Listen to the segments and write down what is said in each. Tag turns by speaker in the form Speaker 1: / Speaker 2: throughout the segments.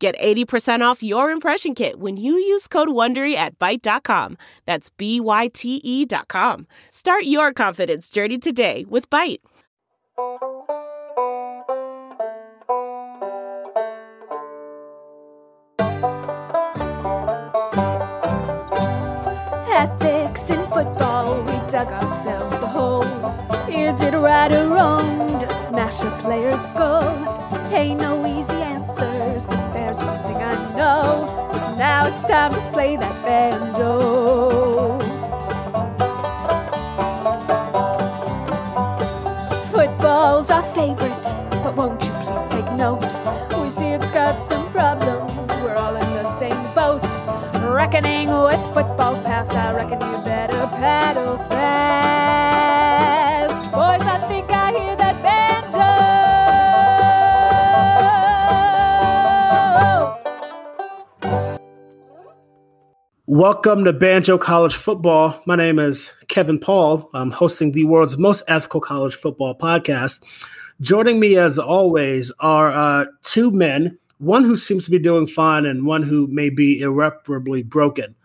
Speaker 1: Get 80% off your impression kit when you use code WONDERY at Byte.com. That's B-Y-T-E dot com. Start your confidence journey today with Byte.
Speaker 2: Ethics in football, we dug ourselves a hole. Is it right or wrong to smash a player's skull? Ain't no easy answers, but there's one thing I know. Now it's time to play that banjo. Football's our favorite, but won't you please take note? We see it's got some problems, we're all in the same boat. Reckoning with football's past, I reckon you better paddle fast.
Speaker 3: Welcome to Banjo College Football. My name is Kevin Paul. I'm hosting the world's most ethical college football podcast. Joining me, as always, are uh, two men one who seems to be doing fine and one who may be irreparably broken.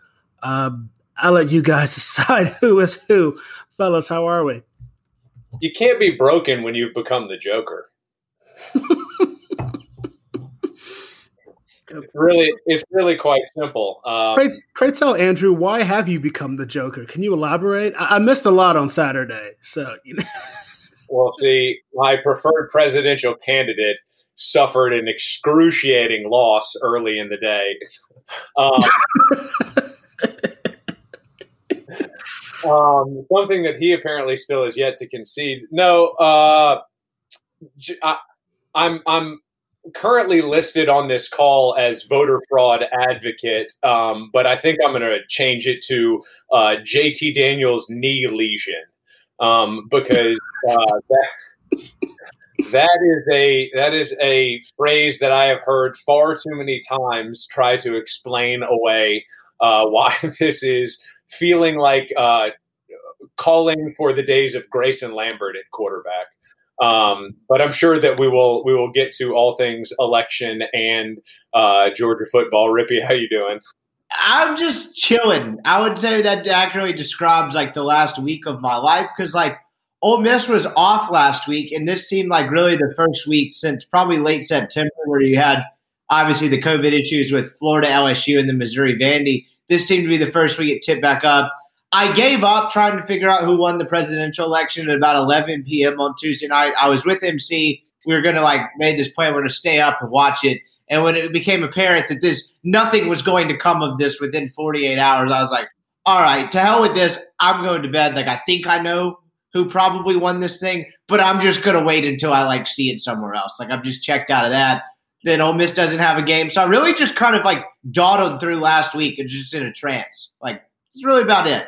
Speaker 3: Um, I'll let you guys decide who is who. Fellas, how are we?
Speaker 4: You can't be broken when you've become the Joker. really, it's really quite simple. Um,
Speaker 3: pray, pray, tell Andrew why have you become the Joker? Can you elaborate? I, I missed a lot on Saturday, so. You know.
Speaker 4: well, see, my preferred presidential candidate suffered an excruciating loss early in the day. Um, um, something that he apparently still has yet to concede. No, uh, I, I'm I'm currently listed on this call as voter fraud advocate, um, but I think I'm going to change it to uh, JT Daniels knee lesion um, because uh, that that is a that is a phrase that I have heard far too many times try to explain away uh, why this is feeling like uh, calling for the days of Grayson Lambert at quarterback. Um, but I'm sure that we will we will get to all things election and uh, Georgia football. Rippy, how you doing?
Speaker 5: I'm just chilling. I would say that accurately describes like the last week of my life because like Ole Miss was off last week, and this seemed like really the first week since probably late September where you had obviously the COVID issues with Florida LSU and the Missouri Vandy. This seemed to be the first week it tipped back up. I gave up trying to figure out who won the presidential election at about 11 p.m. on Tuesday night. I was with MC. We were going to like made this plan. We're going to stay up and watch it. And when it became apparent that this nothing was going to come of this within 48 hours, I was like, all right, to hell with this. I'm going to bed. Like I think I know who probably won this thing, but I'm just going to wait until I like see it somewhere else. Like I'm just checked out of that. Then Ole Miss doesn't have a game, so I really just kind of like dawdled through last week and just in a trance. Like it's really about it.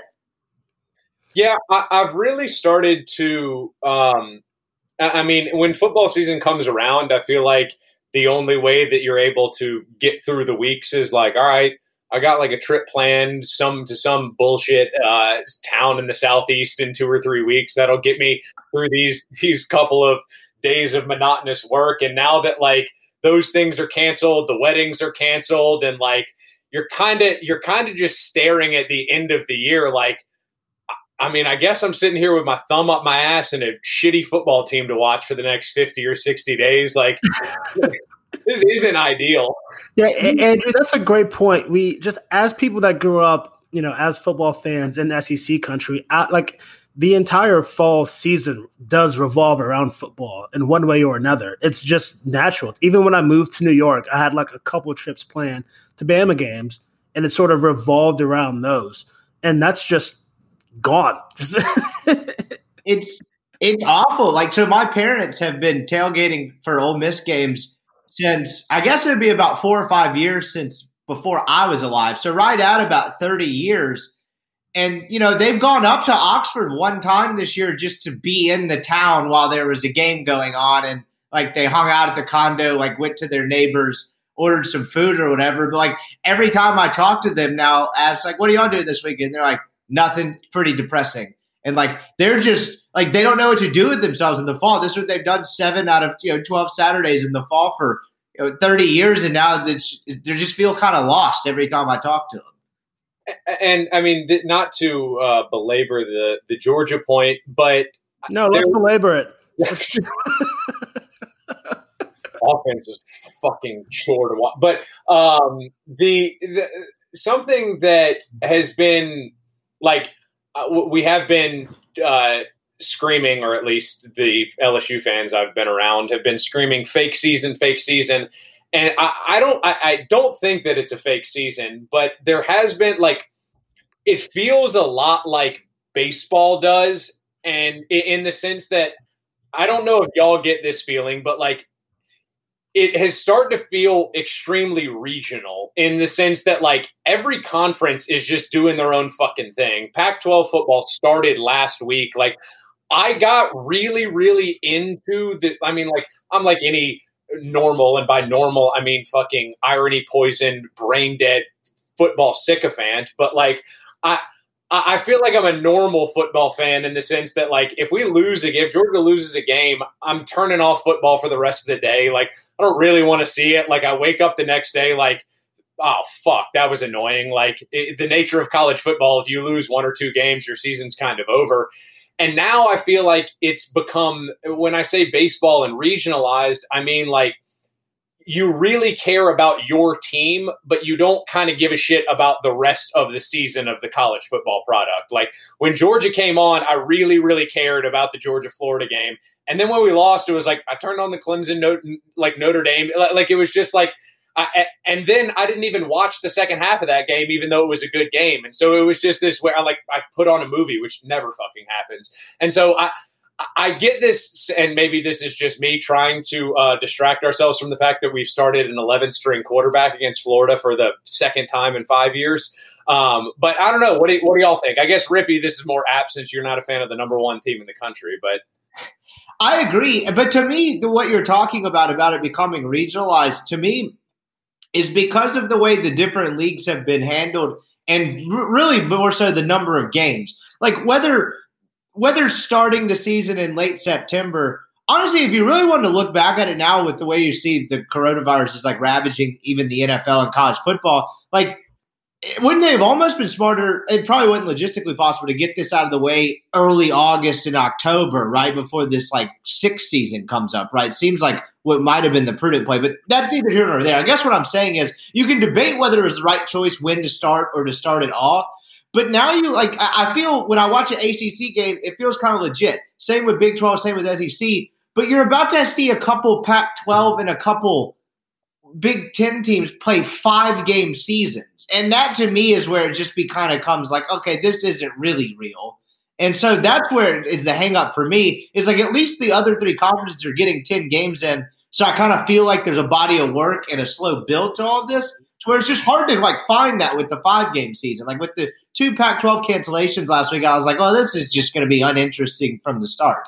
Speaker 4: Yeah, I, have really started to. Um, I mean, when football season comes around, I feel like the only way that you're able to get through the weeks is like, all right, I got like a trip planned some to some bullshit uh, town in the southeast in two or three weeks. That'll get me through these these couple of days of monotonous work. And now that like those things are canceled, the weddings are canceled, and like you're kind of you're kind of just staring at the end of the year. Like, I mean, I guess I'm sitting here with my thumb up my ass and a shitty football team to watch for the next fifty or sixty days. Like. this isn't ideal.
Speaker 3: Yeah, Andrew, that's a great point. We just as people that grew up, you know, as football fans in SEC country, like the entire fall season does revolve around football in one way or another. It's just natural. Even when I moved to New York, I had like a couple trips planned to Bama games, and it sort of revolved around those. And that's just gone.
Speaker 5: it's it's awful. Like so, my parents have been tailgating for Ole Miss games since I guess it'd be about four or five years since before I was alive. So right at about 30 years. And, you know, they've gone up to Oxford one time this year just to be in the town while there was a game going on. And like they hung out at the condo, like went to their neighbors, ordered some food or whatever. But like every time I talk to them now, as like, what are y'all doing this weekend? They're like, nothing, pretty depressing. And like they're just like they don't know what to do with themselves in the fall. This is what they've done seven out of you know twelve Saturdays in the fall for you know, thirty years, and now they just feel kind of lost every time I talk to them.
Speaker 4: And I mean, not to uh, belabor the the Georgia point, but
Speaker 3: no, let's belabor it.
Speaker 4: offense is fucking chore to watch. But um, the, the something that has been like uh, we have been uh, screaming, or at least the LSU fans I've been around have been screaming "fake season, fake season," and I, I don't, I, I don't think that it's a fake season, but there has been like it feels a lot like baseball does, and in the sense that I don't know if y'all get this feeling, but like it has started to feel extremely regional in the sense that like every conference is just doing their own fucking thing. Pac 12 football started last week. Like, I got really, really into the, I mean, like, I'm like any normal, and by normal, I mean fucking irony poisoned, brain dead football sycophant, but like, I, I feel like I'm a normal football fan in the sense that, like, if we lose a game, if Georgia loses a game, I'm turning off football for the rest of the day. Like, I don't really want to see it. Like, I wake up the next day, like, oh, fuck, that was annoying. Like, it, the nature of college football, if you lose one or two games, your season's kind of over. And now I feel like it's become, when I say baseball and regionalized, I mean, like, you really care about your team, but you don't kind of give a shit about the rest of the season of the college football product. Like when Georgia came on, I really, really cared about the Georgia Florida game. And then when we lost, it was like I turned on the Clemson, note, like Notre Dame. Like it was just like, I, and then I didn't even watch the second half of that game, even though it was a good game. And so it was just this way. I like I put on a movie, which never fucking happens. And so I I get this, and maybe this is just me trying to uh, distract ourselves from the fact that we've started an 11 string quarterback against Florida for the second time in five years. Um, but I don't know. What do, what do y'all think? I guess, Rippy, this is more apt since you're not a fan of the number one team in the country. But
Speaker 5: I agree. But to me, the, what you're talking about, about it becoming regionalized, to me, is because of the way the different leagues have been handled and really more so the number of games. Like whether whether starting the season in late September, honestly, if you really want to look back at it now with the way you see the coronavirus is like ravaging even the NFL and college football, like wouldn't they have almost been smarter? It probably wasn't logistically possible to get this out of the way early August and October, right before this like sixth season comes up, right? Seems like what might have been the prudent play, but that's neither here nor there. I guess what I'm saying is you can debate whether it was the right choice when to start or to start at all. But now you like I feel when I watch an ACC game, it feels kind of legit. Same with Big 12, same with SEC. But you're about to see a couple Pac 12 and a couple Big 10 teams play five game seasons. And that to me is where it just be kind of comes like, okay, this isn't really real. And so that's where it's a hang up for me is like at least the other three conferences are getting 10 games in. So I kind of feel like there's a body of work and a slow build to all this where it's just hard to like find that with the five game season. Like with the two Pac 12 cancellations last week, I was like, oh, this is just going to be uninteresting from the start.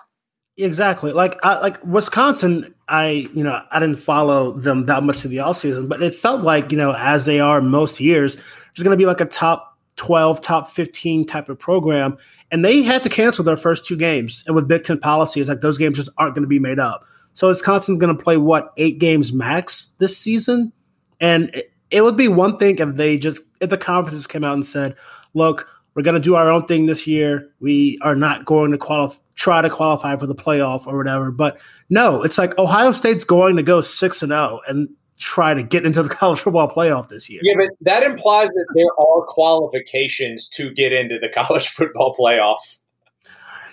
Speaker 3: Exactly. Like I, like Wisconsin, I you know I didn't follow them that much through the all season, but it felt like you know as they are most years, it's going to be like a top twelve, top fifteen type of program, and they had to cancel their first two games. And with Big Ten policy, it's like those games just aren't going to be made up. So Wisconsin's going to play what eight games max this season, and it, would be one thing if they just if the conferences came out and said, "Look, we're going to do our own thing this year. We are not going to qualify, try to qualify for the playoff or whatever." But no, it's like Ohio State's going to go six and zero and try to get into the college football playoff this year.
Speaker 4: Yeah, but that implies that there are qualifications to get into the college football playoff.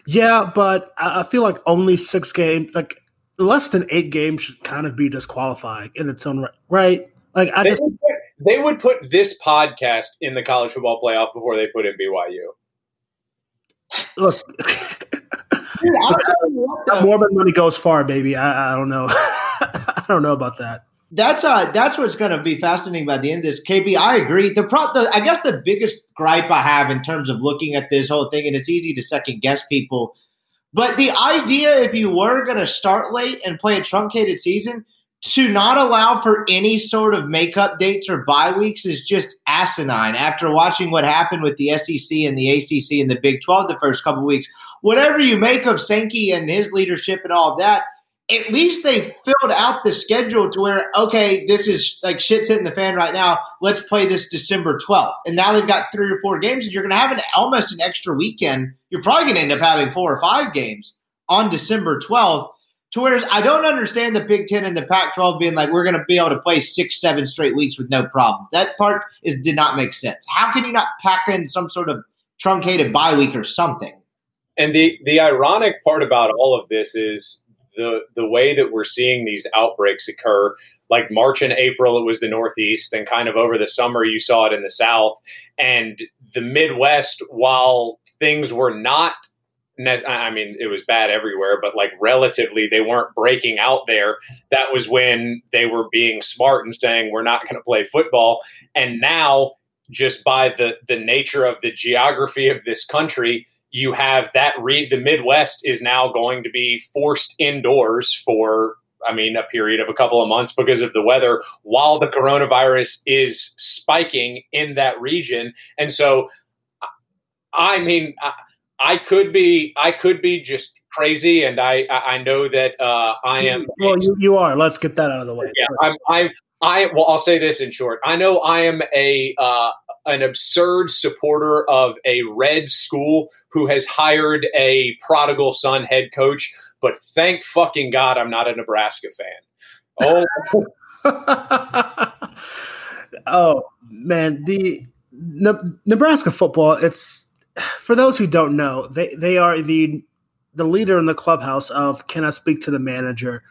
Speaker 3: Yeah, but I feel like only six games, like less than eight games, should kind of be disqualified in its own right. Right? Like I
Speaker 4: they
Speaker 3: just
Speaker 4: they would put this podcast in the college football playoff before they put in BYU.
Speaker 3: look.
Speaker 5: Dude, I'll what.
Speaker 3: Mormon money goes far, baby. I, I don't know. I don't know about that.
Speaker 5: That's uh that's what's going to be fascinating by the end of this. KB, I agree. The, pro- the I guess the biggest gripe I have in terms of looking at this whole thing, and it's easy to second guess people, but the idea if you were going to start late and play a truncated season to not allow for any sort of makeup dates or bye weeks is just asinine. After watching what happened with the SEC and the ACC and the Big Twelve the first couple weeks, whatever you make of Sankey and his leadership and all of that at least they filled out the schedule to where okay, this is like shit's hitting the fan right now. Let's play this December twelfth, and now they've got three or four games, and you're going to have an almost an extra weekend. You're probably going to end up having four or five games on December twelfth. To where I don't understand the Big Ten and the Pac-12 being like we're going to be able to play six, seven straight weeks with no problem. That part is did not make sense. How can you not pack in some sort of truncated bye week or something?
Speaker 4: And the the ironic part about all of this is the the way that we're seeing these outbreaks occur like march and april it was the northeast then kind of over the summer you saw it in the south and the midwest while things were not I mean, it was bad everywhere, but like relatively, they weren't breaking out there. That was when they were being smart and saying, we're not going to play football. And now, just by the, the nature of the geography of this country, you have that the Midwest is now going to be forced indoors for I mean a period of a couple of months because of the weather while the coronavirus is spiking in that region and so I mean I, I could be I could be just crazy and I I know that uh, I am
Speaker 3: well you, you are let's get that out of the way
Speaker 4: yeah I'm I I well I'll say this in short I know I am a uh, an absurd supporter of a red school who has hired a prodigal son head coach, but thank fucking God I'm not a Nebraska fan.
Speaker 3: Oh, oh man, the ne- Nebraska football. It's for those who don't know, they they are the the leader in the clubhouse of can I speak to the manager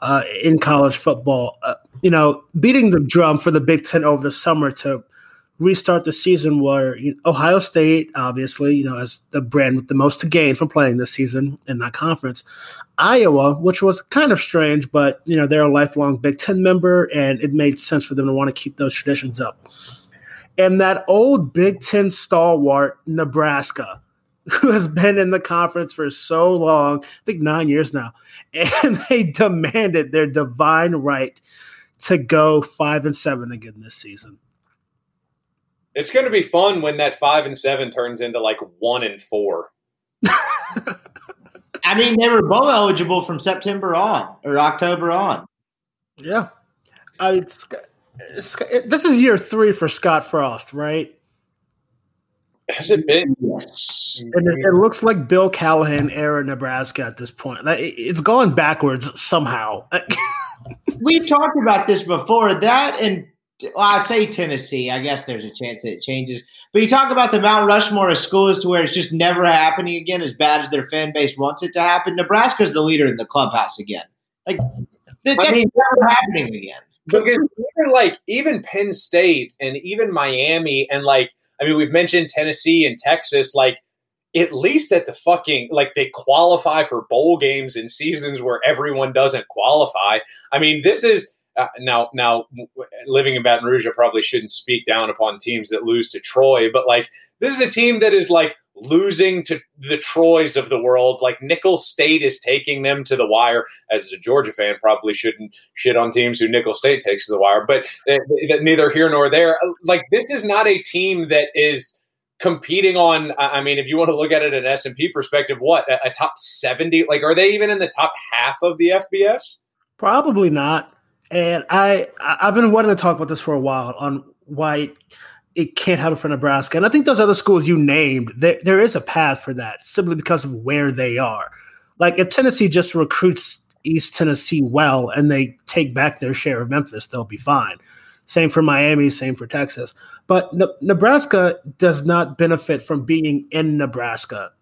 Speaker 3: uh, in college football. Uh, you know, beating the drum for the Big Ten over the summer to restart the season where you know, Ohio State, obviously, you know, as the brand with the most to gain from playing this season in that conference. Iowa, which was kind of strange, but you know, they're a lifelong Big Ten member, and it made sense for them to want to keep those traditions up. And that old Big Ten stalwart, Nebraska, who has been in the conference for so long, I think nine years now, and they demanded their divine right to go five and seven again this season
Speaker 4: it's going to be fun when that five and seven turns into like one and four.
Speaker 5: I mean, they were both eligible from September on or October on.
Speaker 3: Yeah, uh, it's, it's, this is year three for Scott Frost, right?
Speaker 4: Has it been?
Speaker 5: Yes.
Speaker 3: And it, it, looks like Bill Callahan era Nebraska at this point. It's gone backwards somehow.
Speaker 5: We've talked about this before. That and well, I say Tennessee. I guess there's a chance that it changes. But you talk about the Mount Rushmore of schools to where it's just never happening again, as bad as their fan base wants it to happen. Nebraska's the leader in the clubhouse again. Like that's I mean, never happening again.
Speaker 4: Because even like even Penn State and even Miami and like I mean we've mentioned Tennessee and Texas like at least at the fucking like they qualify for bowl games in seasons where everyone doesn't qualify. I mean this is uh, now, now living in Baton Rouge, I probably shouldn't speak down upon teams that lose to Troy, but like this is a team that is like losing to the Troys of the world. Like Nicholls State is taking them to the wire. As a Georgia fan, probably shouldn't shit on teams who Nicholls State takes to the wire, but uh, neither here nor there. Like this is not a team that is competing on i mean if you want to look at it in s&p perspective what a, a top 70 like are they even in the top half of the fbs
Speaker 3: probably not and I I've been wanting to talk about this for a while on why it can't happen for Nebraska. And I think those other schools you named, there, there is a path for that simply because of where they are. Like if Tennessee just recruits East Tennessee well and they take back their share of Memphis, they'll be fine. Same for Miami, same for Texas. But ne- Nebraska does not benefit from being in Nebraska.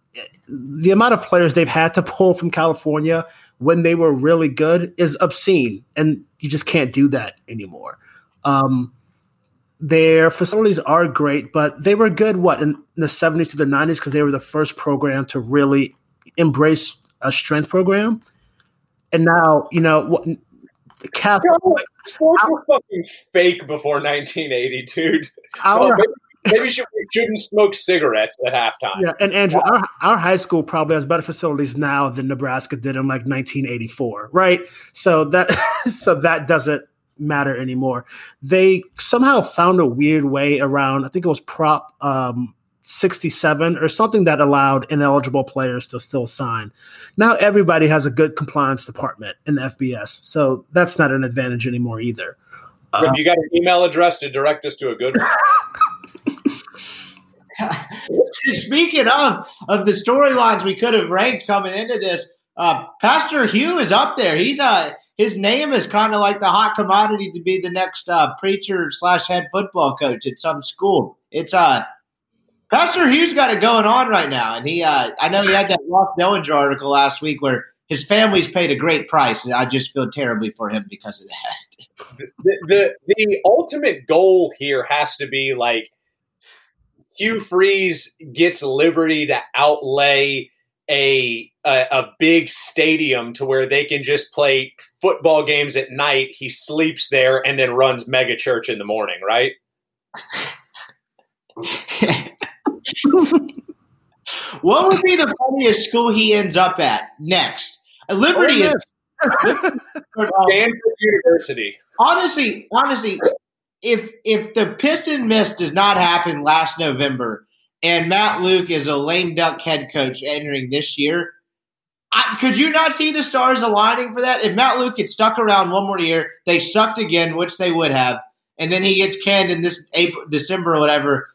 Speaker 3: The amount of players they've had to pull from California when they were really good is obscene, and you just can't do that anymore. Um, their facilities are great, but they were good what in the 70s to the 90s because they were the first program to really embrace a strength program. And now, you know, Catholic.
Speaker 4: Sports were fucking fake before 1980, dude.
Speaker 3: Our,
Speaker 4: Well, maybe maybe should, shouldn't smoke cigarettes at halftime.
Speaker 3: yeah, and Andrew, our, our high school probably has better facilities now than Nebraska did in like 1984, right? So that so that doesn't matter anymore. They somehow found a weird way around. I think it was Prop um, 67 or something that allowed ineligible players to still sign. Now everybody has a good compliance department in the FBS, so that's not an advantage anymore either.
Speaker 4: If you got an email address to direct us to a good one.
Speaker 5: Speaking of of the storylines we could have ranked coming into this, uh, Pastor Hugh is up there. He's uh his name is kind of like the hot commodity to be the next uh, preacher slash head football coach at some school. It's uh Pastor Hugh's got it going on right now, and he uh I know he had that Ross Dellenger article last week where his family's paid a great price, and I just feel terribly for him because of that.
Speaker 4: the, the the ultimate goal here has to be like Hugh Freeze gets Liberty to outlay a, a a big stadium to where they can just play football games at night. He sleeps there and then runs mega church in the morning, right?
Speaker 5: what would be the funniest school he ends up at next? Liberty is
Speaker 4: Stanford University.
Speaker 5: honestly, honestly, if if the piss and miss does not happen last November and Matt Luke is a lame duck head coach entering this year, I, could you not see the stars aligning for that? If Matt Luke had stuck around one more year, they sucked again, which they would have, and then he gets canned in this April, December or whatever.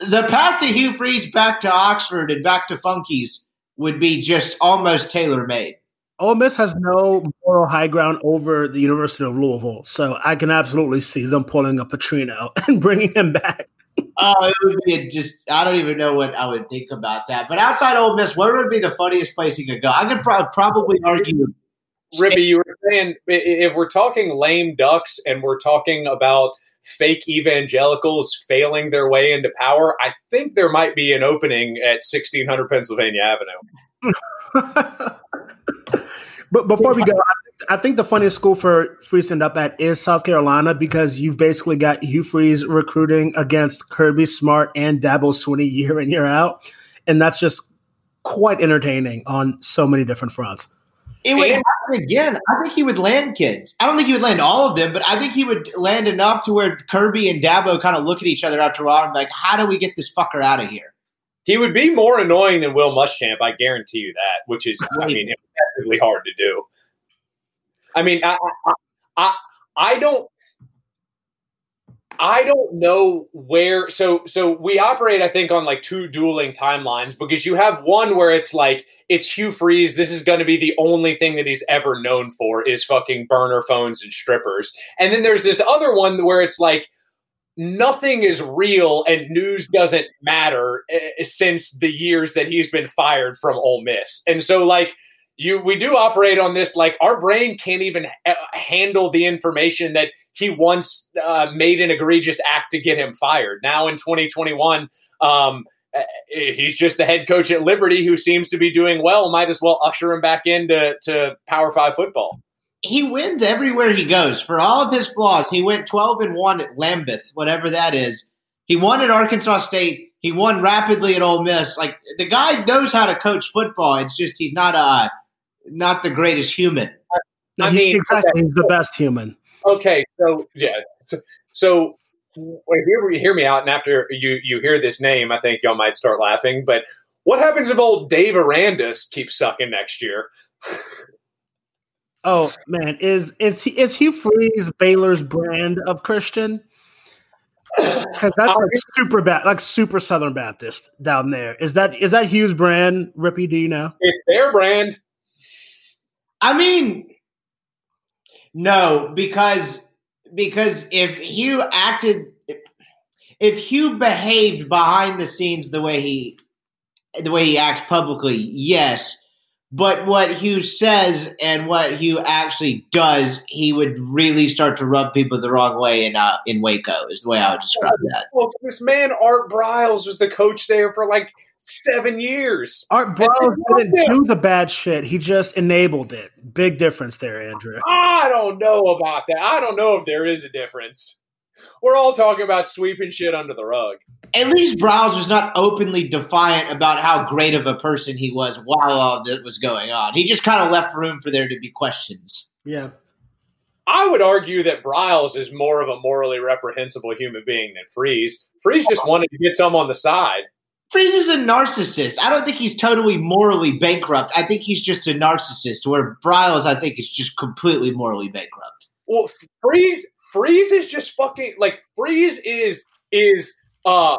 Speaker 5: The path to Hugh Freeze back to Oxford and back to Funkies would be just almost tailor made.
Speaker 3: Ole Miss has no moral high ground over the University of Louisville, so I can absolutely see them pulling a Petrino and bringing him back.
Speaker 5: Oh, it would be just. I don't even know what I would think about that. But outside Ole Miss, where would be the funniest place he could go? I could pro- probably argue.
Speaker 4: Rippy, you were saying if we're talking lame ducks and we're talking about fake evangelicals failing their way into power, I think there might be an opening at 1600 Pennsylvania Avenue.
Speaker 3: but before we go, I think, the funniest school for Freeze to end up at is South Carolina because you've basically got Hugh Freeze recruiting against Kirby Smart and Dabo Swinney year in year out, and that's just quite entertaining on so many different fronts.
Speaker 5: It would happen again. I think he would land kids. I don't think he would land all of them, but I think he would land enough to where Kirby and Dabo kind of look at each other after a while and be like, "How do we get this fucker out of here?"
Speaker 4: He would be more annoying than Will Muschamp, I guarantee you that, which is, I mean, hard to do. I mean, I, I, I, I don't, I don't know where. So, so we operate, I think, on like two dueling timelines because you have one where it's like it's Hugh Freeze. This is going to be the only thing that he's ever known for is fucking burner phones and strippers, and then there's this other one where it's like nothing is real and news doesn't matter uh, since the years that he's been fired from Ole Miss. And so like you we do operate on this like our brain can't even ha- handle the information that he once uh, made an egregious act to get him fired. Now in 2021 um uh, he's just the head coach at Liberty who seems to be doing well. Might as well usher him back into to Power 5 football.
Speaker 5: He wins everywhere he goes. For all of his flaws, he went twelve and one at Lambuth, whatever that is. He won at Arkansas State. He won rapidly at Ole Miss. Like the guy knows how to coach football. It's just he's not a not the greatest human.
Speaker 4: I
Speaker 3: He-
Speaker 4: mean,
Speaker 3: exactly,
Speaker 4: okay.
Speaker 3: he's the best human.
Speaker 4: Okay, so yeah, so, so wait, hear, hear me out, and after you you hear this name, I think y'all might start laughing. But what happens if old Dave Aranda keeps sucking next year?
Speaker 3: Oh man, is is he is Hugh Freeze Baylor's brand of Christian? 'Cause that's uh, like super bad, like super Southern Baptist down there. Is that is that Hugh's brand? Rippy, do you know?
Speaker 4: It's their brand.
Speaker 5: I mean, no, because because if Hugh acted, if Hugh behaved behind the scenes the way he the way he acts publicly, yes. But what Hugh says and what Hugh actually does, he would really start to rub people the wrong way in uh, in Waco. Is the way I would describe that.
Speaker 4: Well, this man Art Briles was the coach there for like seven years.
Speaker 3: Art Briles didn't do the bad shit; he just enabled it. Big difference there, Andrew.
Speaker 4: I don't know about that. I don't know if there is a difference. We're all talking about sweeping shit under the rug.
Speaker 5: At least Briles was not openly defiant about how great of a person he was while all that was going on. He just kind of left room for there to be questions.
Speaker 3: Yeah.
Speaker 4: I would argue that Briles is more of a morally reprehensible human being than Freeze. Freeze just wanted to get some on the side.
Speaker 5: Freeze is a narcissist. I don't think he's totally morally bankrupt. I think he's just a narcissist. Where Briles, I think, is just completely morally bankrupt.
Speaker 4: Well, Freeze, Freeze is just fucking like Freeze is is uh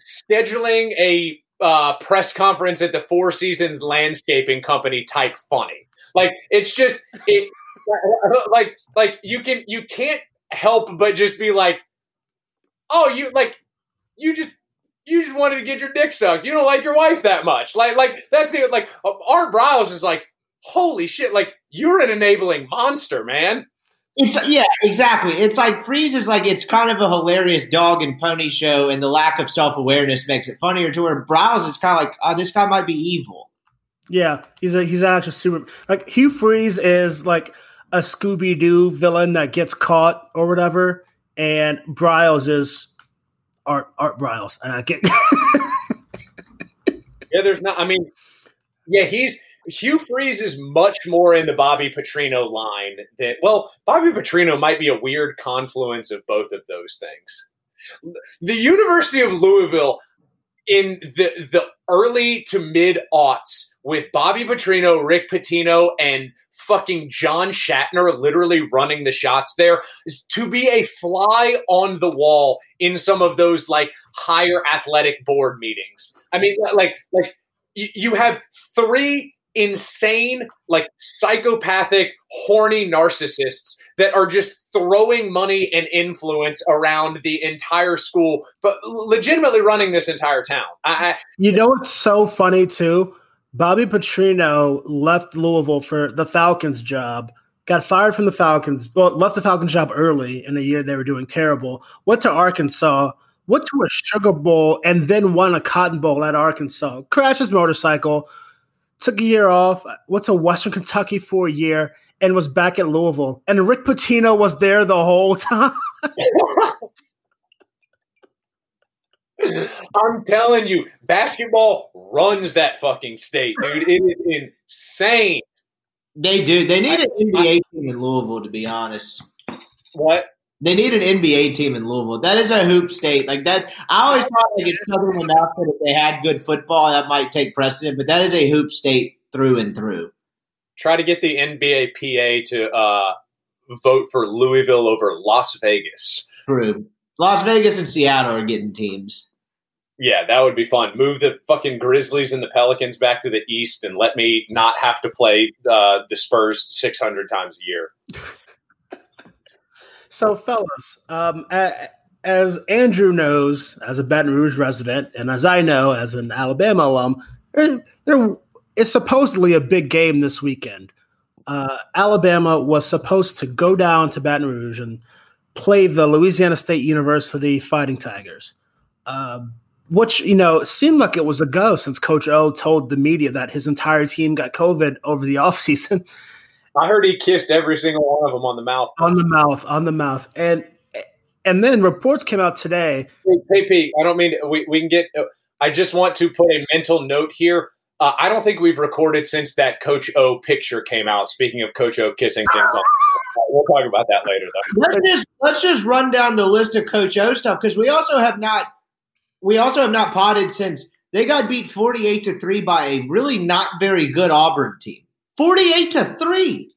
Speaker 4: scheduling a uh press conference at the Four Seasons Landscaping Company type funny. Like it's just it like like you can you can't help but just be like, oh, you like you just you just wanted to get your dick sucked. You don't like your wife that much. Like like that's the like uh, Art Briles is like, holy shit, like you're an enabling monster, man.
Speaker 5: It's yeah, exactly. It's like Freeze is like it's kind of a hilarious dog and pony show, and the lack of self awareness makes it funnier. To where Briles is kind of like, oh, this guy might be evil.
Speaker 3: Yeah, he's a he's an actual super like Hugh Freeze is like a Scooby Doo villain that gets caught or whatever, and Briles is Art Art Briles, and I get.
Speaker 4: yeah, there's not. I mean, yeah, he's Hugh Freeze is much more in the Bobby Petrino line than well, Bobby Petrino might be a weird confluence of both of those things. The University of Louisville in the the early to mid aughts with Bobby Petrino, Rick Pitino, and fucking John Schnatter literally running the shots there to be a fly on the wall in some of those like higher athletic board meetings. I mean, like like you have three insane, like psychopathic, horny narcissists that are just throwing money and influence around the entire school, but legitimately running this entire town. I, I,
Speaker 3: you know it's so funny too? Bobby Petrino left Louisville for the Falcons job. Got fired from the Falcons. Well, left the Falcons job early in the year they were doing terrible. Went to Arkansas. Went to a Sugar Bowl and then won a Cotton Bowl at Arkansas. Crashed his motorcycle took a year off, went to Western Kentucky for a year, and was back at Louisville. And Rick Pitino was there the whole time.
Speaker 4: I'm telling you, basketball runs that fucking state, dude. It is insane.
Speaker 5: They do. They need an NBA team in Louisville, to be honest.
Speaker 4: What?
Speaker 5: They need an NBA team in Louisville. That is a hoop state. Like that, I always thought like it's Southern enough that if they had good football, that might take precedent. But that is a hoop state through and through.
Speaker 4: Try to get the NBA PA to uh, vote for Louisville over Las Vegas.
Speaker 5: True. Las Vegas and Seattle are getting teams.
Speaker 4: Yeah, that would be fun. Move the fucking Grizzlies and the Pelicans back to the East and let me not have to play uh, the Spurs 600 times a year.
Speaker 3: So, fellas, um, as Andrew knows as a Baton Rouge resident, and as I know as an Alabama alum, there, is supposedly a big game this weekend. Uh, Alabama was supposed to go down to Baton Rouge and play the Louisiana State University Fighting Tigers, uh, which you know seemed like it was a go since Coach O told the media that his entire team got COVID over the offseason.
Speaker 4: I heard he kissed every single one of them on the mouth.
Speaker 3: On the mouth, on the mouth, and and then reports came out today.
Speaker 4: Hey, hey Pete, I don't mean we we can get. Uh, I just want to put a mental note here. Uh, I don't think we've recorded since that Coach O picture came out. Speaking of Coach O kissing things, on, we'll talk about that later. Though.
Speaker 5: Let's just let's just run down the list of Coach O stuff because we also have not we also have not potted since they got beat forty eight to three by a really not very good Auburn team. 48 to 3.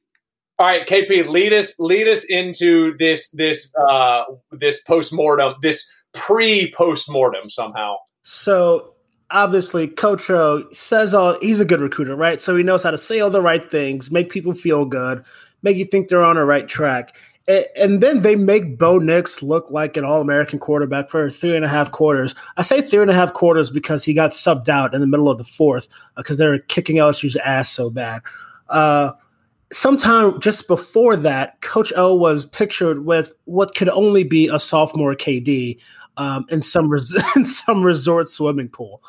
Speaker 4: All right, KP, lead us lead us into this this uh this postmortem, this pre-postmortem somehow.
Speaker 3: So obviously Coach O says all he's a good recruiter, right? So he knows how to say all the right things, make people feel good, make you think they're on the right track. And then they make Bo Nix look like an All American quarterback for three and a half quarters. I say three and a half quarters because he got subbed out in the middle of the fourth because uh, they were kicking LSU's ass so bad. Uh, sometime just before that, Coach O was pictured with what could only be a sophomore KD um, in some res- in some resort swimming pool.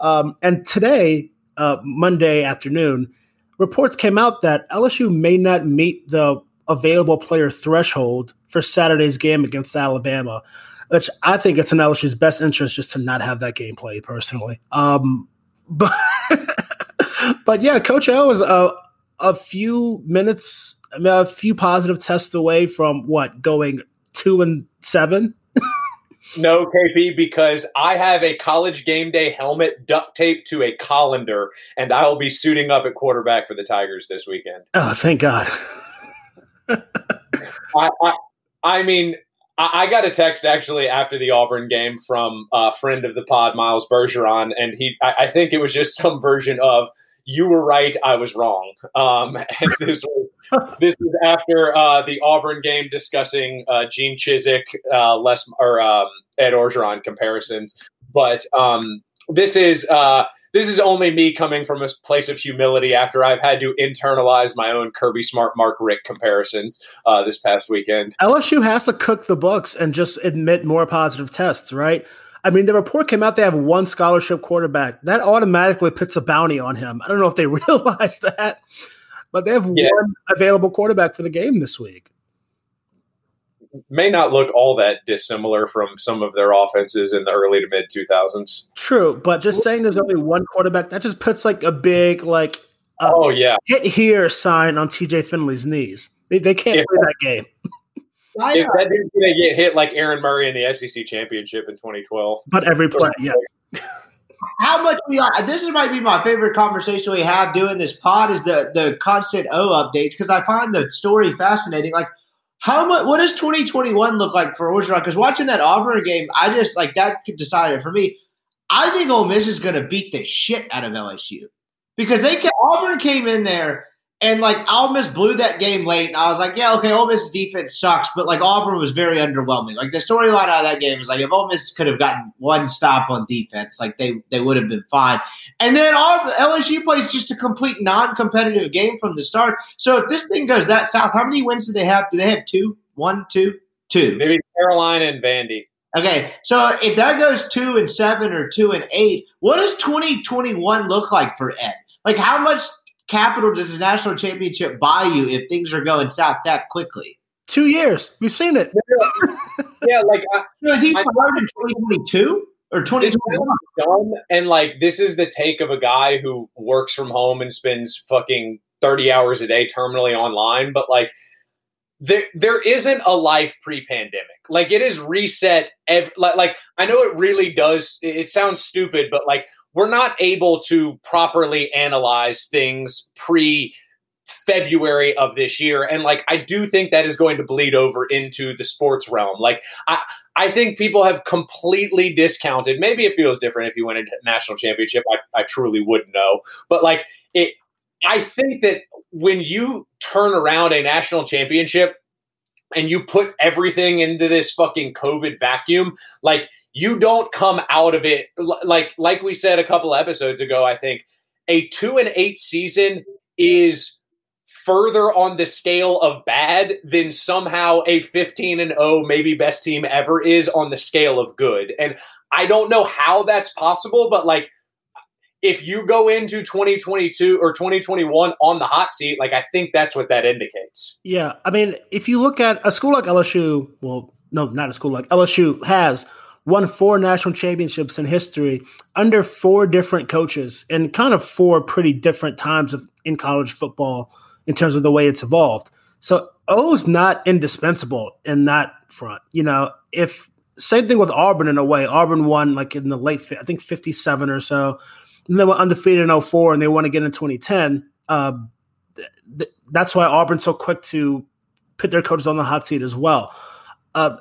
Speaker 3: Um, and today, uh, Monday afternoon, reports came out that LSU may not meet the available player threshold for Saturday's game against Alabama, which I think it's in LSU's best interest just to not have that game played personally. Um, but but yeah, Coach O is a a few minutes, I mean, a few positive tests away from what going two and seven.
Speaker 4: no, KP, because I have a college game day helmet duct taped to a colander, and I will be suiting up at quarterback for the Tigers this weekend.
Speaker 3: Oh, thank God.
Speaker 4: I, I, I mean, I, got a text actually after the Auburn game from a friend of the pod, Miles Bergeron, and he, I, I think it was just some version of "You were right, I was wrong." Um, and this was this was after uh, the Auburn game discussing uh, Gene Chizik, uh, Les or um, Ed Orgeron comparisons, but um, this is uh, this is only me coming from a place of humility after I've had to internalize my own Kirby Smart Mark Richt comparisons uh, this past weekend.
Speaker 3: LSU has to cook the books and just admit more positive tests, right? I mean, the report came out they have one scholarship quarterback. That automatically puts a bounty on him. I don't know if they realize that, but they have yeah. one available quarterback for the game this week
Speaker 4: may not look all that dissimilar from some of their offenses in the early to mid 2000s.
Speaker 3: True, but just saying there's only one quarterback that just puts like a big like
Speaker 4: uh, oh yeah
Speaker 3: hit here sign on TJ Finley's knees. They, they can't yeah. play that game.
Speaker 4: if that dude's gonna get hit like Aaron Murray in the SEC championship in 2012,
Speaker 3: but every play, yeah.
Speaker 5: How much we are, this is might be my favorite conversation we have doing this pod is the the constant O updates because I find the story fascinating. Like how much? What does 2021 look like for Orgeron? Because watching that Auburn game, I just like that could decide it for me. I think Ole Miss is going to beat the shit out of LSU because they Auburn came in there and like Ole Miss blew that game late, and I was like, yeah, okay, Ole Miss defense sucks, but like Auburn was very underwhelming. Like the storyline out of that game was like if Ole Miss could have gotten one stop on defense, like they they would have been fine. And then Auburn, LSU plays just a complete non-competitive game from the start. So if this thing goes that south, how many wins do they have? Do they have two? One, two, two?
Speaker 4: Maybe Carolina and Vandy.
Speaker 5: Okay, so if that goes two and seven or two and eight, what does 2021 look like for Ed? Like how much capital does a national championship buy you if things are going south that quickly?
Speaker 3: Two years. We've seen it.
Speaker 4: yeah, like uh,
Speaker 5: so is he fired in 2022 or 2021?
Speaker 4: And like this is the take of a guy who works from home and spends fucking 30 hours a day terminally online, but like there there isn't a life pre-pandemic. Like it is reset every, like, like I know it really does it sounds stupid, but like we're not able to properly analyze things pre February of this year. And like I do think that is going to bleed over into the sports realm. Like I I think people have completely discounted. Maybe it feels different if you win a national championship. I, I truly wouldn't know. But like it I think that when you turn around a national championship and you put everything into this fucking COVID vacuum, like you don't come out of it. Like like we said a couple episodes ago i think a 2 and 8 season is further on the scale of bad than somehow a 15 and 0 maybe best team ever is on the scale of good. And i don't know how that's possible but like if you go into 2022 or 2021 on the hot seat like i think that's what that indicates.
Speaker 3: Yeah i mean if you look at a school like lsu well no not a school like lsu has won four national championships in history under four different coaches and kind of four pretty different times of, in college football in terms of the way it's evolved. So O's not indispensable in that front. You know, if same thing with Auburn in a way. Auburn won like in the late, I think 57 or so. And they were undefeated in 04 and they won again in 2010. Uh, th- th- that's why Auburn's so quick to put their coaches on the hot seat as well. Uh,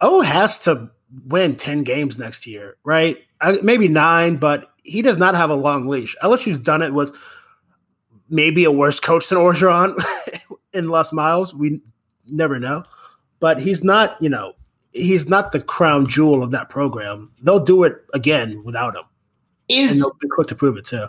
Speaker 3: O has to win 10 games next year, right? Maybe nine, but he does not have a long leash. LSU's done it with maybe a worse coach than Orgeron in Les Miles. We never know. but he's not. You know, he's not the crown jewel of that program. They'll do it again without him, and
Speaker 5: Is
Speaker 3: they'll be quick to prove it too.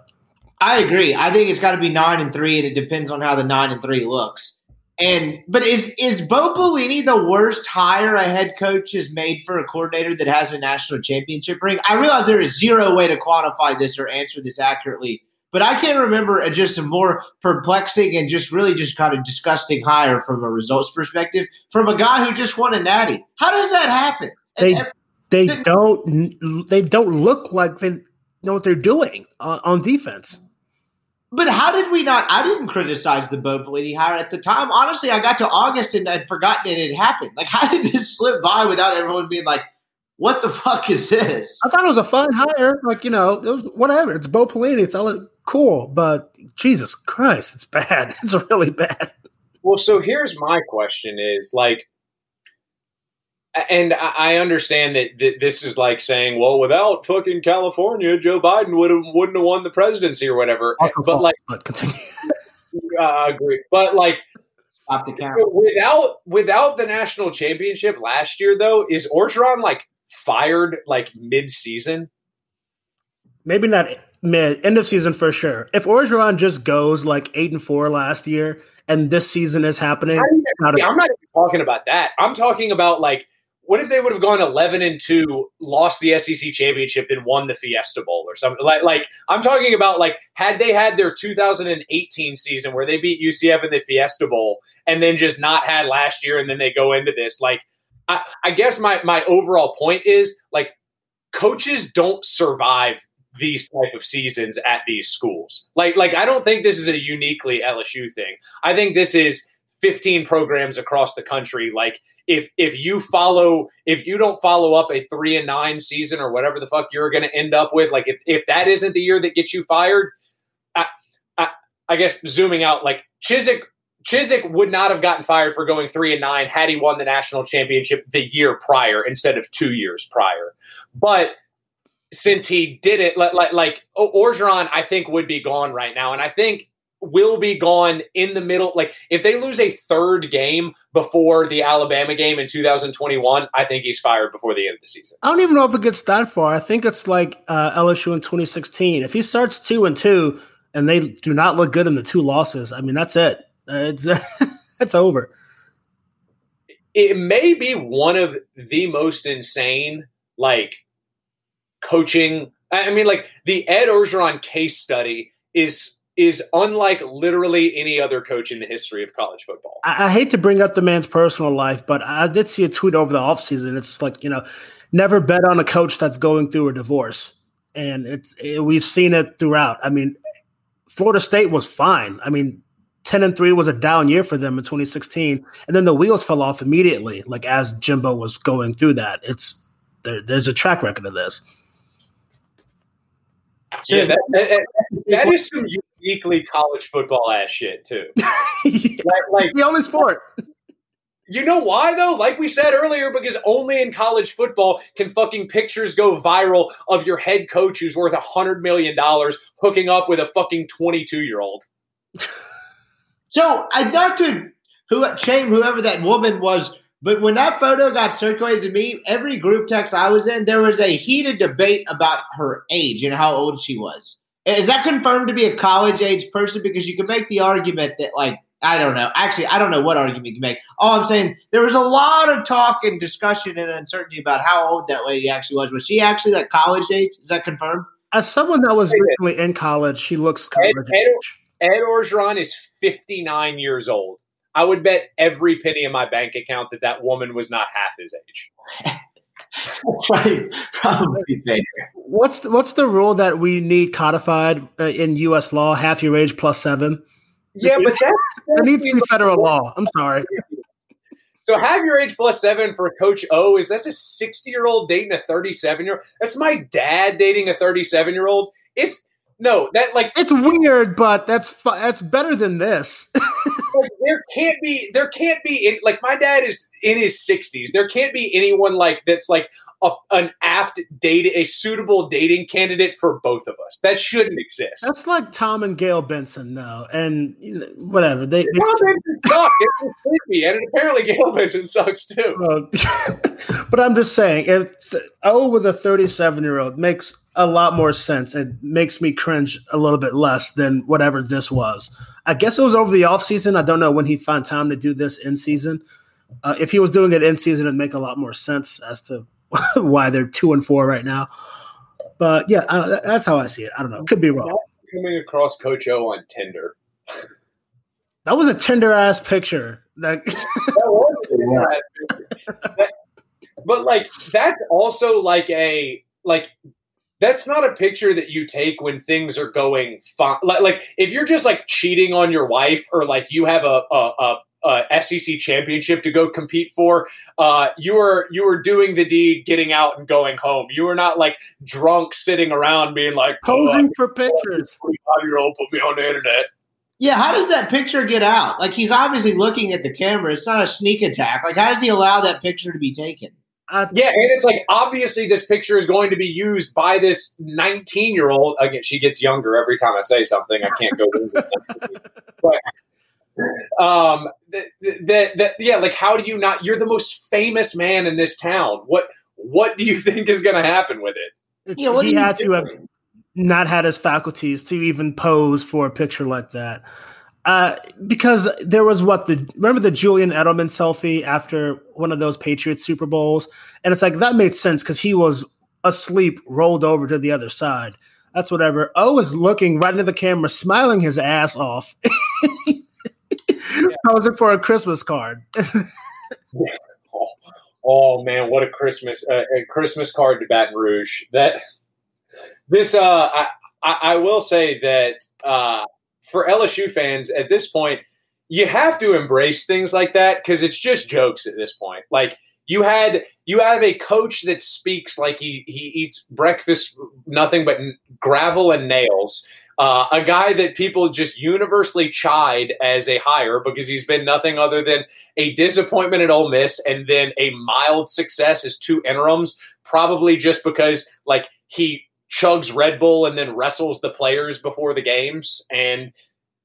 Speaker 5: I agree. I think it's got to be nine and three, and it depends on how the nine and three looks. And but is is Bo Pelini the worst hire a head coach has made for a coordinator that has a national championship ring? I realize there is zero way to quantify this or answer this accurately, but I can't remember a, just a more perplexing and just really just kind of disgusting hire from a results perspective from a guy who just won a natty. How does that happen?
Speaker 3: They
Speaker 5: And-
Speaker 3: they don't they don't look like they know what they're doing on, on defense.
Speaker 5: But how did we not? I didn't criticize the Bo Pelini hire at the time. Honestly, I got to August and I'd forgotten it had happened. Like, how did this slip by without everyone being like, "What the fuck is this?"
Speaker 3: I thought it was a fine hire. Like you know, it was whatever. It's Bo Pelini. It's all cool, but Jesus Christ, it's bad. It's really bad.
Speaker 4: Well, so here's my question: Is like, and I I understand that, that this is like saying, well, without fucking California, Joe Biden would have wouldn't have won the presidency or whatever.
Speaker 3: Also
Speaker 4: but like,
Speaker 3: but continue.
Speaker 4: uh, I agree. But like,
Speaker 5: Stop the
Speaker 4: without without the national championship last year, though, is Orgeron like fired like mid season?
Speaker 3: Maybe not mid end of season for sure. If Orgeron just goes like eight and four last year, and this season is happening, not a-
Speaker 4: I'm not even talking about that. I'm talking about like, what if they would have gone 11 and two, lost the SEC championship, and won the Fiesta Bowl or something? Like, like I'm talking about like had they had their 2018 season where they beat UCF in the Fiesta Bowl, and then just not had last year, and then they go into this. Like, I, I guess my my overall point is like, coaches don't survive these type of seasons at these schools. Like, like I don't think this is a uniquely LSU thing. I think this is 15 programs across the country. Like if if you follow if you don't follow up a three and nine season or whatever the fuck you're going to end up with, like if if that isn't the year that gets you fired, I I, I guess zooming out, like Chizik. Chizik would not have gotten fired for going three and nine had he won the national championship the year prior instead of two years prior. But since he did it, like, like, like Orgeron, I think would be gone right now, and I think will be gone in the middle. Like if they lose a third game before the Alabama game in 2021, I think he's fired before the end of the season.
Speaker 3: I don't even know if it gets that far. I think it's like uh, LSU in 2016. If he starts two and two, and they do not look good in the two losses, I mean that's it. It's it's over.
Speaker 4: It may be one of the most insane like coaching. I mean, like the Ed Orgeron case study is is unlike literally any other coach in the history of college football.
Speaker 3: I, I hate to bring up the man's personal life, but I did see a tweet over the offseason. It's like, you know, never bet on a coach that's going through a divorce. And it's it, we've seen it throughout. I mean, Florida State was fine. I mean, 10 and 3 was a down year for them in 2016. And then the wheels fell off immediately, like as Jimbo was going through that. It's there, there's a track record of this.
Speaker 4: Yeah, that, that, that is some uniquely college football ass shit too.
Speaker 3: It's
Speaker 4: Like, like
Speaker 3: the only sport.
Speaker 4: You know why though? Like we said earlier, because only in college football can fucking pictures go viral of your head coach who's worth a hundred million dollars hooking up with a fucking twenty-two year old.
Speaker 5: So I not to who shame whoever that woman was, but when that photo got circulated to me, every group text I was in, there was a heated debate about her age and how old she was. Is that confirmed to be a college age person? Because you could make the argument that like I don't know. Actually, I don't know what argument you can make. All I'm saying, there was a lot of talk and discussion and uncertainty about how old that lady actually was. Was she actually like college age? Is that confirmed?
Speaker 3: As someone that was recently in college, she looks college
Speaker 4: Ed- Ed-
Speaker 3: age.
Speaker 4: Ed Orgeron is fifty-nine years old. I would bet every penny in my bank account that that woman was not half his age.
Speaker 5: Probably, probably fair.
Speaker 3: What's the, what's the rule that we need codified uh, in U.S. law? Half your age plus seven.
Speaker 4: Yeah, but that,
Speaker 3: It needs to be federal law. I'm sorry.
Speaker 4: So have your age plus seven for Coach O is that's a sixty year old dating a thirty seven year old. That's my dad dating a thirty seven year old. It's no that like,
Speaker 3: It's weird, but that's fu- that's better than this.
Speaker 4: like they're can't be there can't be any, like my dad is in his 60s there can't be anyone like that's like a, an apt date a suitable dating candidate for both of us that shouldn't exist
Speaker 3: That's like Tom and Gail Benson, though, and whatever they. they
Speaker 4: Gail Benson sucked. It's creepy, and apparently Gail Benson sucks too.
Speaker 3: but I'm just saying, if O oh, with a 37 year old makes a lot more sense, it makes me cringe a little bit less than whatever this was. I guess it was over the off season. I don't know when he'd find time to do this in season. Uh, if he was doing it in season, it'd make a lot more sense as to why they're two and four right now. But yeah, I, that's how I see it. I don't know. Could be wrong.
Speaker 4: Coming across Coach O on Tinder.
Speaker 3: That was a tender ass picture. That
Speaker 4: That was a good picture. That- but like that's also like a like that's not a picture that you take when things are going fine. Like, like if you're just like cheating on your wife or like you have a a, a, a SEC championship to go compete for, uh, you were you were doing the deed, getting out and going home. You were not like drunk sitting around being like
Speaker 3: posing for pictures.
Speaker 4: Five year old put me on the internet.
Speaker 5: Yeah, how does that picture get out? Like he's obviously looking at the camera. It's not a sneak attack. Like how does he allow that picture to be taken?
Speaker 3: I,
Speaker 4: Yeah, and it's like obviously this picture is going to be used by this 19 year old. Again, she gets younger every time I say something. I can't go. but um, that that yeah, like how do you not? You're the most famous man in this town. What what do you think is going to happen with it?
Speaker 3: it's-
Speaker 5: Yeah, what
Speaker 3: he had to have not had his faculties to even pose for a picture like that. Uh, because there was what the remember the Julian Edelman selfie after one of those Patriots Super Bowls, and it's like that made sense because he was asleep, rolled over to the other side. That's whatever. O is looking right into the camera, smiling his ass off, posing for a Christmas card.
Speaker 4: Oh, oh man, what a Christmas uh, a Christmas card to Baton Rouge. That this uh, I, I I will say that uh, for LSU fans at this point, you have to embrace things like that because it's just jokes at this point. Like you had you have a coach that speaks like he he eats breakfast nothing but gravel and nails. Uh, a guy that people just universally chide as a hire because he's been nothing other than a disappointment at Ole Miss and then a mild success as two interims, probably just because like he chugs Red Bull and then wrestles the players before the games. And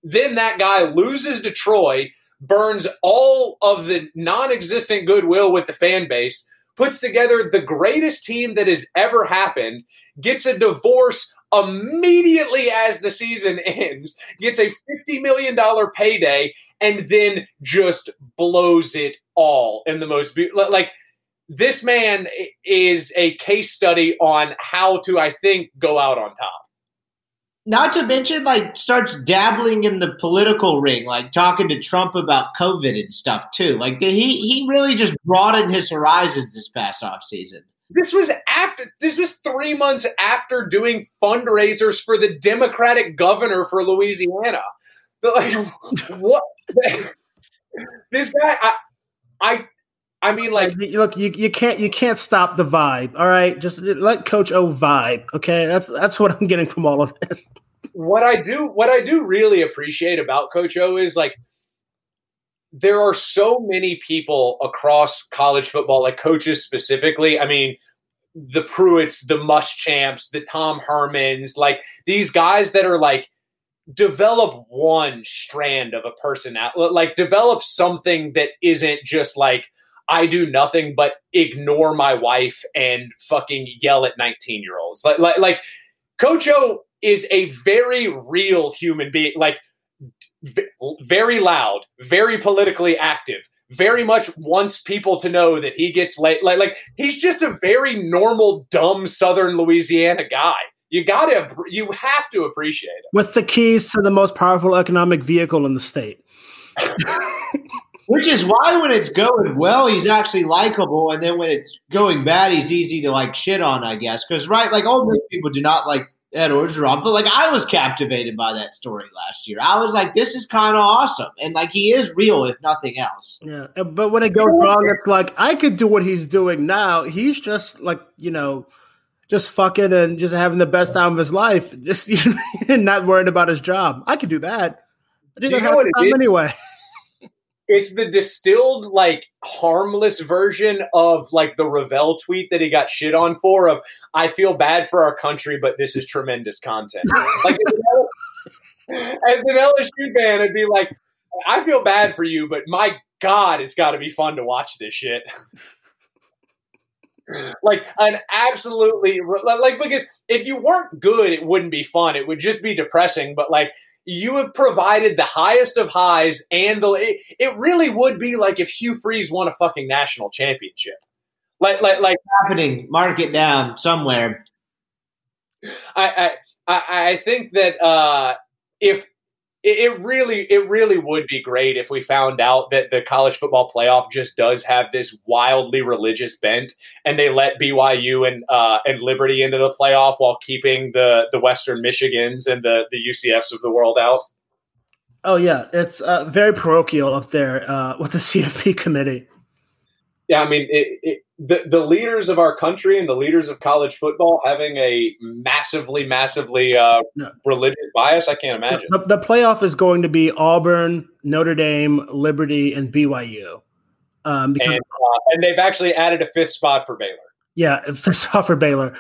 Speaker 4: then that guy loses Troy, burns all of the non existent goodwill with the fan base, puts together the greatest team that has ever happened, gets a divorce immediately as the season ends, gets a $50 million payday, and then just blows it all in the most be- like this man is a case study on how to i think go out on top
Speaker 5: Not to mention, like, starts dabbling in the political ring, like talking to Trump about COVID and stuff too. Like, he he really just broadened his horizons this past off season.
Speaker 4: this was after this was three months after doing fundraisers for the democratic governor for louisiana But, like what this guy i i i mean like
Speaker 3: look, you, you can't you can't stop the vibe. All right, just let Coach O vibe. Okay, that's that's what I'm getting from all of this.
Speaker 4: what I do what I do really appreciate about Coach O is like there are so many people across college football, like coaches specifically. I mean, the Pruitts, the Muschamps, the Tom Hermans, like these guys that are like develop one strand of a personality, like develop something that isn't just like I do nothing but ignore my wife and fucking yell at 19 year olds. Like, like, like Coach O is a very real human being, like v- very loud, very politically active, very much wants people to know that he gets late. Like, like he's just a very normal, dumb Southern Louisiana guy. You gotta, you have to appreciate it.
Speaker 3: With the keys to the most powerful economic vehicle in the state.
Speaker 5: Which is why when it's going well, he's actually likable, and then when it's going bad, he's easy to like shit on, I guess. Because right, like all those people do not like Ed Orgeron, but like I was captivated by that story last year. I was like, this is kind of awesome, and like he is real, if nothing else.
Speaker 3: Yeah, but when it goes wrong, it's like I could do what he's doing now. He's just like you know, just fucking and just having the best time of his life, just you know, not worried about his job. I could do that. I
Speaker 4: Do you know what it
Speaker 3: time anyway.
Speaker 4: It's the distilled like harmless version of like the Rovell tweet that he got shit on for of I feel bad for our country, but this is tremendous content. Like as an LSU fan, it'd be like, I feel bad for you, but my God, it's got to be fun to watch this shit. like an absolutely like because if you weren't good, it wouldn't be fun. It would just be depressing. But like you have provided the highest of highs, and the it, it really would be like if Hugh Freeze won a fucking national championship. Like like like
Speaker 5: happening. Mark it down somewhere.
Speaker 4: I I I think that uh, if it really it really would be great if we found out that the college football playoff just does have this wildly religious bent and they let BYU and uh, and Liberty into the playoff while keeping the the Western Michigans and the the UCFs of the world out.
Speaker 3: Oh yeah, it's uh, very parochial up there uh, with the CFP committee.
Speaker 4: Yeah, I mean, it, it, the the leaders of our country and the leaders of college football having a massively, massively uh, no. religious bias, I can't imagine.
Speaker 3: The, the, playoff is going to be Auburn, Notre Dame, Liberty, and BYU.
Speaker 4: Um, because, and, uh, and they've actually added a fifth spot for Baylor.
Speaker 3: Yeah, fifth spot for Baylor.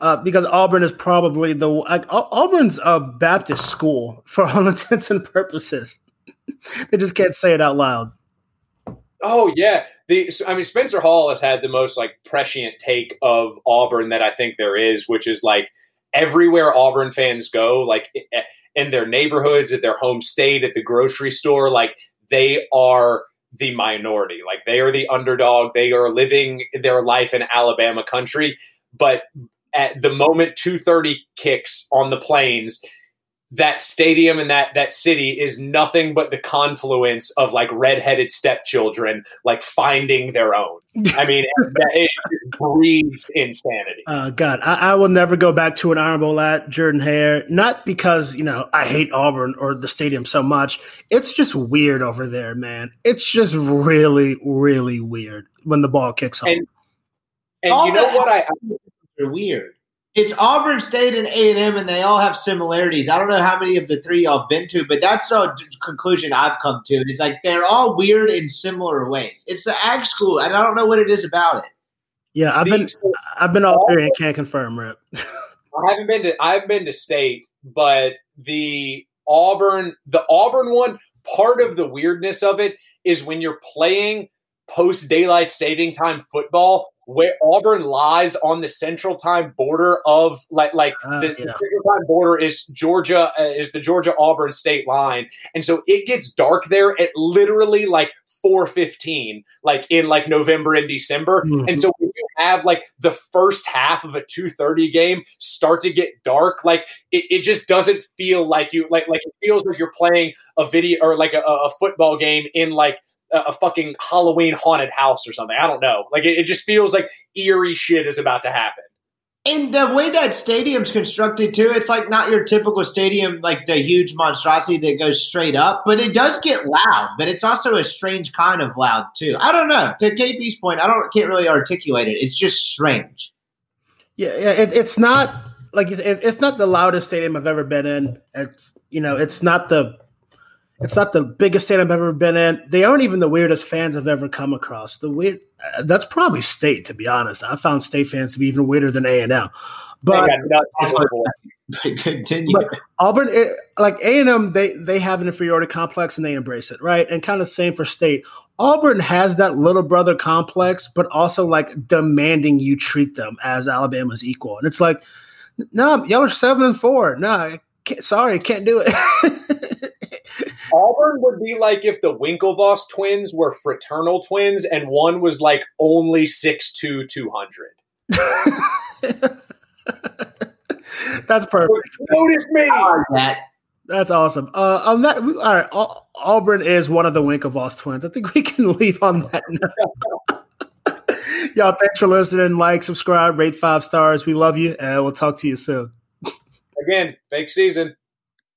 Speaker 3: Uh, because Auburn is probably the like Auburn's a Baptist school for all intents and purposes. they just can't say it out loud.
Speaker 4: Oh yeah, the I mean Spencer Hall has had the most like prescient take of Auburn that I think there is, which is like everywhere Auburn fans go, like in their neighborhoods, at their home state, at the grocery store, like they are the minority. Like they are the underdog. They are living their life in Alabama country. But at the moment 230 kicks on the plains, that stadium and that that city is nothing but the confluence of like redheaded stepchildren like finding their own. I mean, it breeds insanity.
Speaker 3: Uh, God, I, I, will never go back to an Iron Bowl at Jordan Hare. Not because you know I hate Auburn or the stadium so much. It's just weird over there, man. It's just really, really weird when the ball kicks off.
Speaker 4: And, and you know what? I,
Speaker 5: I weird it's Auburn State and A and M, and they all have similarities. I don't know how many of the three y'all been to, but that's the conclusion I've come to. It's like they're all weird in similar ways. It's the ag school, and I don't know what it is about it.
Speaker 3: Yeah, I've the, been I've been all there and can't confirm, Rip.
Speaker 4: I haven't been to I've been to state, but the Auburn the Auburn one, part of the weirdness of it is when you're playing post daylight saving time football where Auburn lies on the Central Time border of like like uh, the, yeah. the, Central Time border is Georgia uh, is the Georgia Auburn state line, and so it gets dark there at literally like four fifteen, like in like November and December, mm-hmm. and so when you have like the first half of a two thirty game start to get dark, like it, it just doesn't feel like you like like it feels like you're playing a video or like a, a football game in like a fucking Halloween haunted house or something. I don't know. Like it, it, just feels like eerie shit is about to happen.
Speaker 5: And the way that stadium's constructed too, it's like not your typical stadium, like the huge monstrosity that goes straight up, but it does get loud. But it's also a strange kind of loud too. I don't know. To KP's point, I don't can't really articulate it. It's just strange.
Speaker 3: Yeah, yeah. It, it's not like it, it's not the loudest stadium I've ever been in. It's you know, it's not the it's not the biggest state I've ever been in. They aren't even the weirdest fans I've ever come across. The weird uh, that's probably state to be honest. I found state fans to be even weirder than A and M. But,
Speaker 5: continue.
Speaker 3: But Auburn, it, like A and M, they they have an inferiority complex and they embrace it, right? And kind of same for state. Auburn has that little brother complex, but also like demanding you treat them as Alabama's equal. And it's like, no, nah, y'all are seven and four. No, nah, sorry, can't do it.
Speaker 4: Auburn would be like if the Winklevoss twins were fraternal twins and one was like only 6'2", 200.
Speaker 3: That's perfect.
Speaker 4: Notice me.
Speaker 5: that.
Speaker 3: That's awesome. Uh, on that, all right. Auburn is one of the Winklevoss twins. I think we can leave on that note. Y'all, thanks for listening. Like, subscribe, rate five stars. We love you, and we'll talk to you soon.
Speaker 4: Again, fake season.